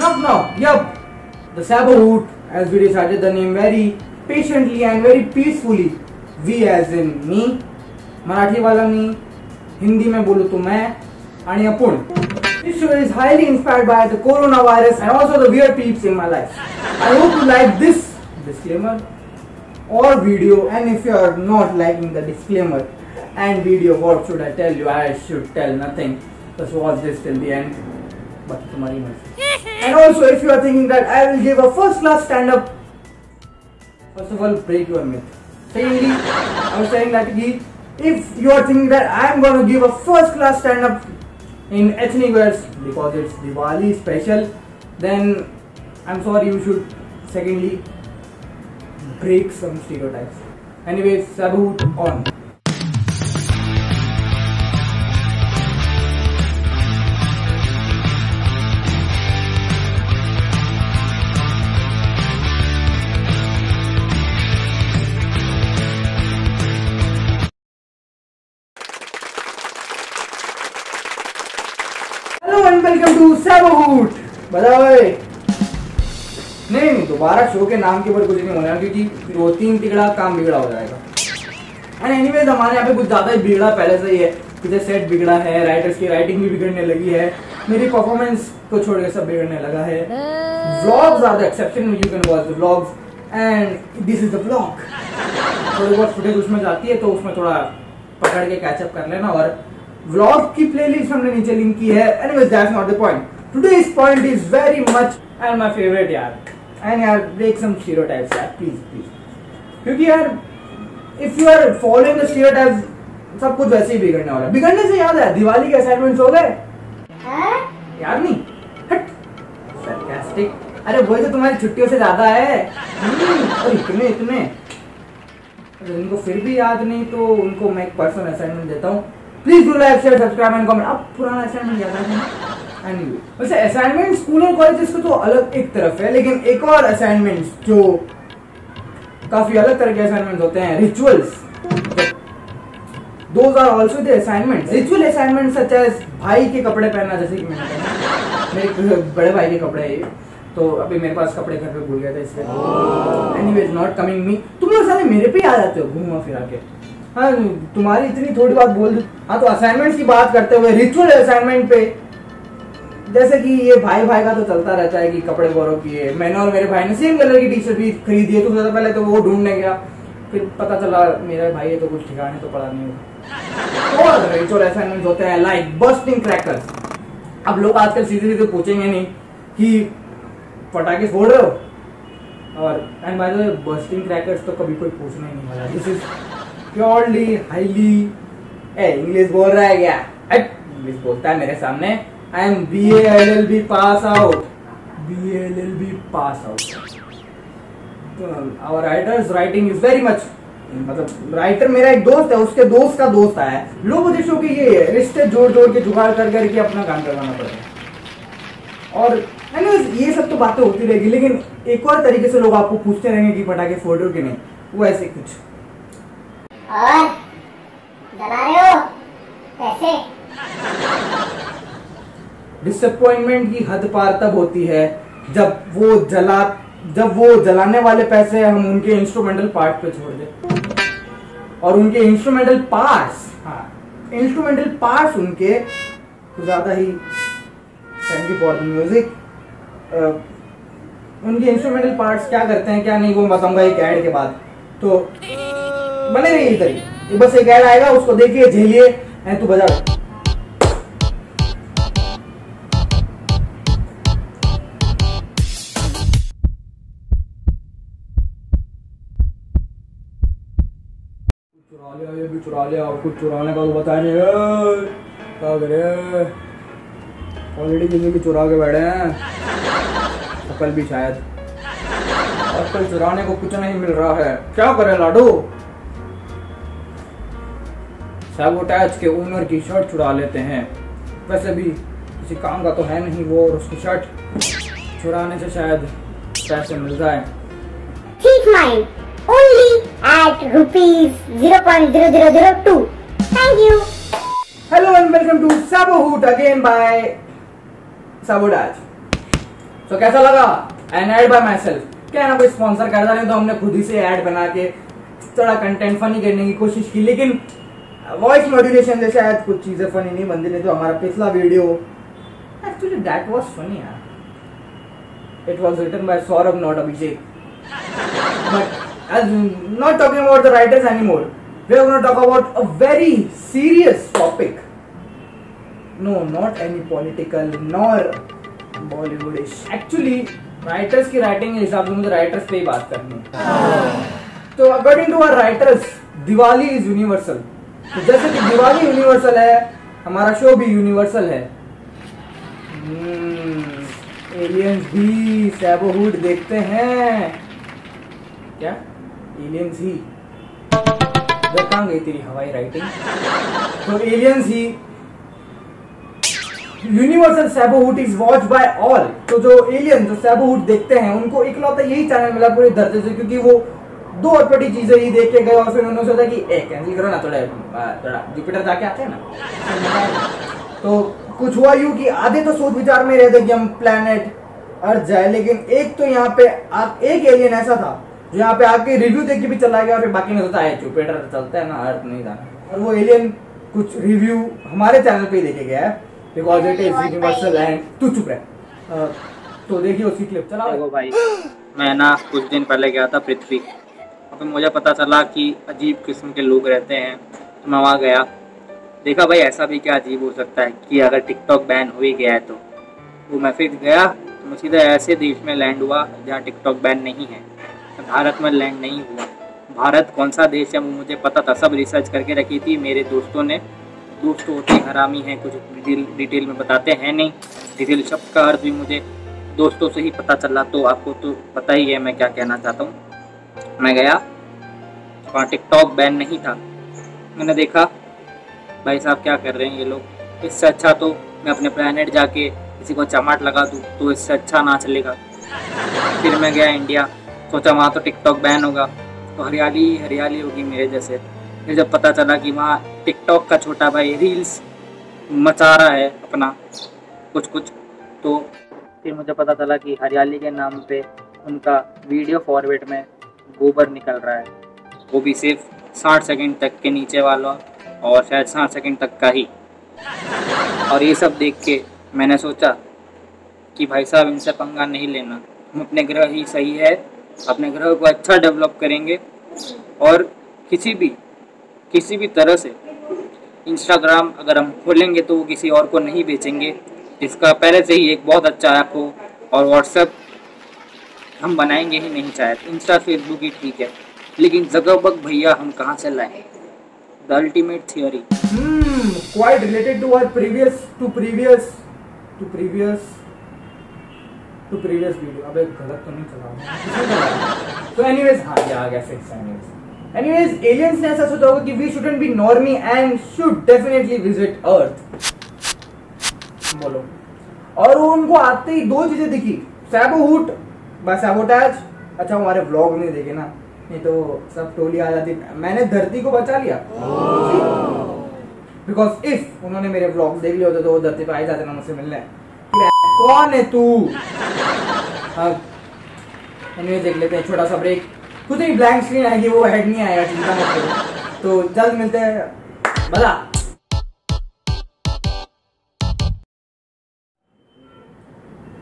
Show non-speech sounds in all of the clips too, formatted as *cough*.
Up now, yup. The Sabohoot, as we decided the name very patiently and very peacefully. We as in me, Marathi वाला मी, हिंदी में बोलू तो मैं, आणि अपुण. This show is highly inspired by the coronavirus and also the weird peeps in my life. I hope you like this disclaimer or video and if you are not liking the disclaimer and video what should I tell you? I should tell nothing. Just watch this till the end. but *laughs* and also if you are thinking that i will give a first class stand up first of all break your myth. Secondly i was saying that if you are thinking that i am going to give a first class stand up in ethnic wears because it's diwali special then i'm sorry you should secondly break some stereotypes. Anyways salute on. Welcome to सैबोहूट बधाई नहीं नहीं, दोबारा show के नाम के ऊपर कुछ नहीं होना, क्योंकि दो तीन तिगड़ा काम बिगड़ा हो जाएगा। एंड एनीवेज हमारे यहाँ पे कुछ ज़्यादा ही बिगड़ा, पहले से ही है। पीछे सेट बिगड़ा है राइटर्स की राइटिंग भी बिगड़ने लगी है। मेरी परफॉर्मेंस को छोड़ के सब बिगड़ने लगा है। Vlogs are the exception you can watch the vlogs and this is the vlog थोड़ी बहुत फुटेज उसमें जाती है तो उसमें थोड़ा पकड़ के कैचअप कर लेना, और व्लॉग की प्लेलिस्ट हमने नीचे लिंक की है. Anyways that's not the point today's point is very much and my favourite यार एंड यार ब्रेक सम स्टीरियोटाइप्स यार प्लीज़ प्लीज़ क्योंकि यार if you are following the stereotypes सब कुछ वैसे ही बिगड़ने वाला है बिगड़ने से याद है दिवाली के असाइनमेंट्स हो गए यार नहीं हट सरकास्टिक अरे वही तो तुम्हारी छुट्टियों से ज़्यादा है और इतने इतने अगर उनको फिर भी याद नहीं तो उनको मैं एक पर्सनल असाइनमेंट देता हूँ please do like share subscribe and comment अब पुराना असाइनमेंट याद है एनीवे वैसे असाइनमेंट स्कूल और कॉलेजेस को तो अलग एक तरफ़ है, लेकिन एक और असाइनमेंट जो काफ़ी अलग तरह के असाइनमेंट होते हैं rituals those are also the assignment ritual assignment such as भाई के कपड़े पहनना, जैसे कि मैंने कहा। मेरे बड़े भाई के कपड़े हैं तो अभी मेरे पास कपड़े घर पे भूल गया थे, इसलिए। एनीवेज नॉट कमिंग मी तुम लोग सारे मेरे पे आ जाते हो घूमा फिरा के हाँ तुम्हारी इतनी थोड़ी बात बोल दूँ। हाँ तो असाइनमेंट्स की बात करते हुए रिचुअल असाइनमेंट पे, जैसे कि ये भाई भाई का तो चलता रहता है कि कपड़े बोरो किए। मैंने और मेरे भाई ने सेम कलर की टी शर्ट भी खरीदी है तो सबसे पहले तो वो ढूँढने गया। फिर पता चला, मेरा भाई है तो कुछ ठिकाने तो पड़ा नहीं। और रिचुअल असाइनमेंट होते हैं लाइक बस्टिंग क्रैकर्स अब लोग आजकल सीधे सीधे पूछेंगे नहीं कि पटाखे फोड़ रहे हो? और and by the busting crackers तो कभी कोई पूछना ही नहीं। This is purely highly. English बोल रहा है क्या? इंग्लिश बोलता है मेरे सामने। I am B L L B pass out B L L B pass out our writers writing is very much मतलब राइटर मेरा एक दोस्त है उसके दोस्त का दोस्त आया लोग मुझे शो के ये रिश्ते जोड़ जोड़ के जुगाड़ कर करके अपना काम करवाना पड़ता है। और anyways, ये सब तो बातें होती रहेगी लेकिन एक और तरीके से लोग आपको पूछते रहेंगे कि पटाखे फोड़ कि नहीं वो ऐसे कुछ। और जला रहे हो? कैसे डिसअपॉइंटमेंट की हद पार तब होती है जब वो जला, जब वो जलाने वाले पैसे हम उनके इंस्ट्रूमेंटल पार्ट पे छोड़ दें। और उनके इंस्ट्रूमेंटल पार्ट्स हाँ इंस्ट्रूमेंटल पार्ट्स उनके कुछ ज़्यादा ही thank you for the music उनके इंस्ट्रूमेंटल पार्ट्स क्या करते हैं, क्या नहीं वो बताऊँगा एक ऐड के बाद। तो बने रहिए इधर ही। बस एक ऐड आएगा, उसको देखिए झेलिए तू बजा चुरा लिया, ये भी चुरा लिया, और कुछ चुराने का तो बता नहीं क्या करे ऑलरेडी की चुरा के बैठे हैं। कल भी शायद। और कल चुराने को कुछ नहीं मिल रहा है। क्या करे, लाडू? सैबोटैच के ओनर की शर्ट चुरा लेते हैं वैसे भी किसी काम का तो है नहीं वो और उसकी शर्ट चुराने से शायद पैसे मिल जाए Thief mine only at rupees 0.0002. Thank you. Hello and welcome to Sabohoot again by Sabotage. So कैसा लगा an ad by myself क्या ना कोई स्पॉन्सर करता नहीं तो हमने खुद ही से ऐड बना के थोड़ा कंटेंट फनी करने की कोशिश की लेकिन वॉइस मॉड्यूलेशन से शायद कुछ चीज़ें फनी नहीं बनती नहीं तो हमारा पिछला video actually that was funny यार। It was written by Saurabh not Abhishek but as not talking about the writers anymore. We are going to talk about a very serious topic. No not any political nor bollywoodish. Actually writers की writing के हिसाब से मुझे writers पे ही बात करनी है। तो according to our writers Diwali is universal तो जैसे कि दिवाली यूनिवर्सल है, हमारा शो भी यूनिवर्सल है। एलियंस भी सैबोहुड देखते हैं। क्या? एलियंस ही। कहाँ गई तेरी हवाई राइटिंग तो एलियंस ही। यूनिवर्सल सैबोहुड इज़ वॉच बाय ऑल तो जो एलियन जो सैबोहुड देखते हैं, उनको इकलौता यही चैनल मिला पूरे धरती से, क्योंकि वो दो अटपटी चीज़ें ही देख के गए और फिर उन्होंने सोचा कि ए कैंसिल करो ना थोड़ा थोड़ा जुपिटर जाके आते हैं ना? तो कुछ हुआ यूँ कि आधे तो सोच विचार में रहते कि हम प्लेनेट अर्थ जाए लेकिन एक तो यहाँ पे आ, एक एलियन ऐसा था जो यहाँ पे आके रिव्यू देख के भी चला गया और फिर बाकी ने सोचा है जुपिटर चलता है ना अर्थ नहीं जाना। और वो एलियन कुछ रिव्यू हमारे चैनल पे ही देखे गया है because it is universal and तू चुप रह। तो देखिए उसकी क्लिप चला भाई मैं ना कुछ दिन पहले गया था पृथ्वी। वहाँ पे मुझे पता चला कि अजीब किस्म के लोग रहते हैं। तो मैं वहाँ गया। देखा भाई, ऐसा भी क्या अजीब हो सकता है कि अगर टिकटॉक बैन हो ही गया है तो। वो मैं फिर गया तो मैं सीधा ऐसे देश में लैंड हुआ जहाँ टिकटॉक बैन नहीं है। भारत में लैंड नहीं हुआ। भारत कौन सा देश है, वो मुझे पता था। सब रिसर्च करके रखी थी मेरे दोस्तों ने। दोस्त होते हरामी हैं, कुछ डिटेल डिटेल में बताते हैं नहीं। डिटेल शब्द का अर्थ भी मुझे दोस्तों से ही पता चला तो आपको तो पता ही है मैं क्या कहना चाहता हूँ। मैं गया। वहाँ टिकटॉक बैन नहीं था। मैंने देखा, भाई साहब क्या कर रहे हैं ये लोग? इससे अच्छा तो मैं अपने प्लानट जाके किसी को चमाट लगा दूँ तो इससे अच्छा ना चलेगा। फिर मैं गया इंडिया सोचा वहाँ तो टिकटॉक बैन होगा। तो हरियाली हरियाली होगी मेरे जैसे। फिर जब पता चला कि वहाँ टिकटॉक का छोटा भाई रील्स मचा रहा है अपना कुछ कुछ तो फिर मुझे पता चला कि हरियाली के नाम पे उनका वीडियो फॉर्मेट में गोबर निकल रहा है। वो भी सिर्फ़ साठ सेकंड तक के नीचे वाला और शायद साठ सेकंड तक का ही। और ये सब देख के मैंने सोचा कि भाई साहब इनसे पंगा नहीं लेना। हम अपने ग्रह ही सही है, अपने ग्रह को अच्छा डेवलप करेंगे और किसी भी किसी भी तरह से इंस्टाग्राम अगर हम खोलेंगे तो वो किसी और को नहीं बेचेंगे। जिसका पहले से ही एक बहुत अच्छा ऐप हो और व्हाट्सएप हम बनाएँगे ही नहीं शायद। इंस्टा फेसबुक ही ठीक है। लेकिन जगबग भैया, हम कहाँ से लाएँ? The ultimate theory quite related to our previous, to previous to previous to previous video. अबे, गलत तो नहीं चला तो एनीवेज हाँ ये आ गया फिक्स एनीवेज एनीवेज एलियंस ने ऐसा सोचा होगा कि we shouldn't be normie and should definitely visit Earth बोलो। और वो उनको आते ही दो चीज़ें दिखी। सैबोहूट बस सैबोटैज अच्छा हमारे व्लॉग नहीं देखे ना। नहीं तो सब टोली आ जाती। मैंने धरती को बचा लिया। बिकॉज़ इफ़ उन्होंने मेरे व्लॉग देख लिए होते तो वो धरती पे आ जाते ना मुझसे मिलने। कौन है तू? हाँ। एनीवे देख लेते हैं, छोटा सा ब्रेक कुछ नहीं ब्लैंक स्क्रीन आएगी, वो हेड नहीं आएगा, चिंता मत करो। तो जल्द मिलते हैं। बता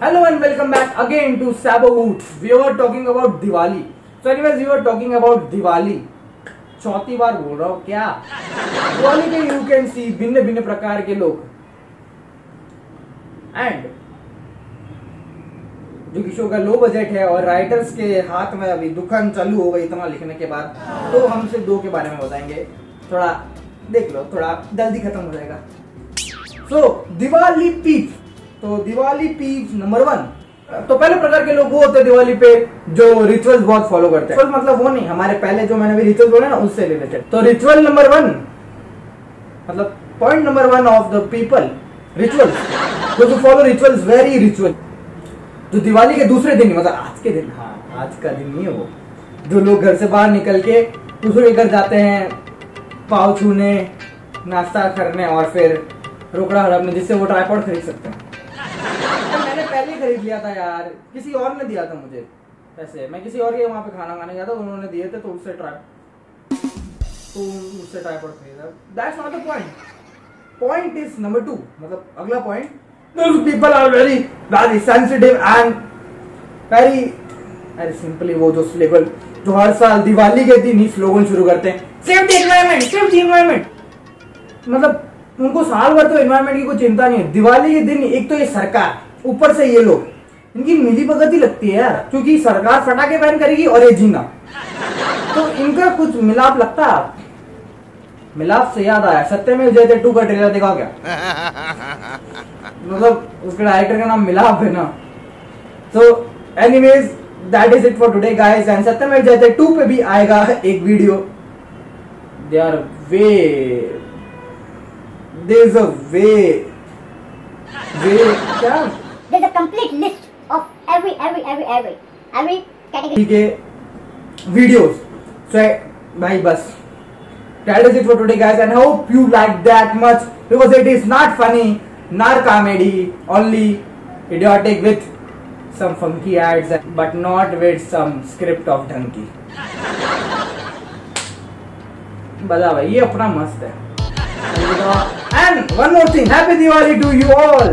Hello and welcome back again to Sabo Hoot. We were talking about Diwali. So anyways, we were talking about Diwali. चौथी बार बोल रहा हूँ क्या दिवाली पे यू कैन सी भिन्न भिन्न प्रकार के लोग एंड जो कि शो का लो बजट है और राइटर्स के हाथ में अभी दुकान चालू हो गई इतना लिखने के बाद तो हम सिर्फ़ दो के बारे में बताएँगे थोड़ा देख लो थोड़ा जल्दी खत्म हो जाएगा सो दिवाली पीप तो दिवाली पी नंबर वन। तो पहले प्रकार के लोग वो होते हैं दिवाली पे जो रिचुअल्स बहुत फॉलो करते हैं। मतलब वो नहीं, हमारे पहले जो मैंने भी रिचुअल बोले ना, उससे रिलेटेड तो रिचुअल नंबर वन मतलब point number one of the people rituals जो फॉलो रिचुअल्स वेरी रिचुअल जो दिवाली के दूसरे दिन मतलब आज के दिन हाँ आज का दिन नहीं है वो। जो लोग घर से बाहर निकल के दूसरे घर जाते हैं, पाव छूने, नाश्ता करने और फिर रोकड़ा हड़पने, जिससे वो ट्राईपॉड खरीद सकते ही। खरीद लिया था यार। किसी और ने दिया था मुझे पैसे। मैं किसी और के वहाँ पे खाना खाने गया था, उन्होंने दिए थे तो उससे ट्राई तो उससे ट्राईपॉड खरीदा that's not the point point is number two मतलब अगला point people are very very sensitive and very अरे सिंपली वो जो स्लेबल जो हर साल दिवाली के दिन ही स्लोगन शुरू करते हैं। Save the environment save the environment मतलब उनको साल भर तो एनवायरमेंट की कोई चिंता नहीं है। दिवाली के दिन एक तो ये सरकार ऊपर से ये लोग। इनकी मिली भगत ही लगती है क्योंकि सरकार फटाके बैन करेगी और ये जीना। तो इनका कुछ मिलाप लगता है? मिलाप से याद आया, सत्य में जयते टू का ट्रेलर देखा क्या? मतलब उसके डायरेक्टर का नाम मिलाप है ना। तो anyways that is it for today guys and Satyameva Jayate two पे भी आएगा एक video they are way there is a way way क्या? complete list of every, every, every, every, every category. के वीडियोस सो भाई बस that is it for today guys and hope you like that much because it is not funny not comedy only idiotic with some funky ads but not with some script of donkey बजा भाई ये अपना मस्त है and one more thing happy Diwali to you all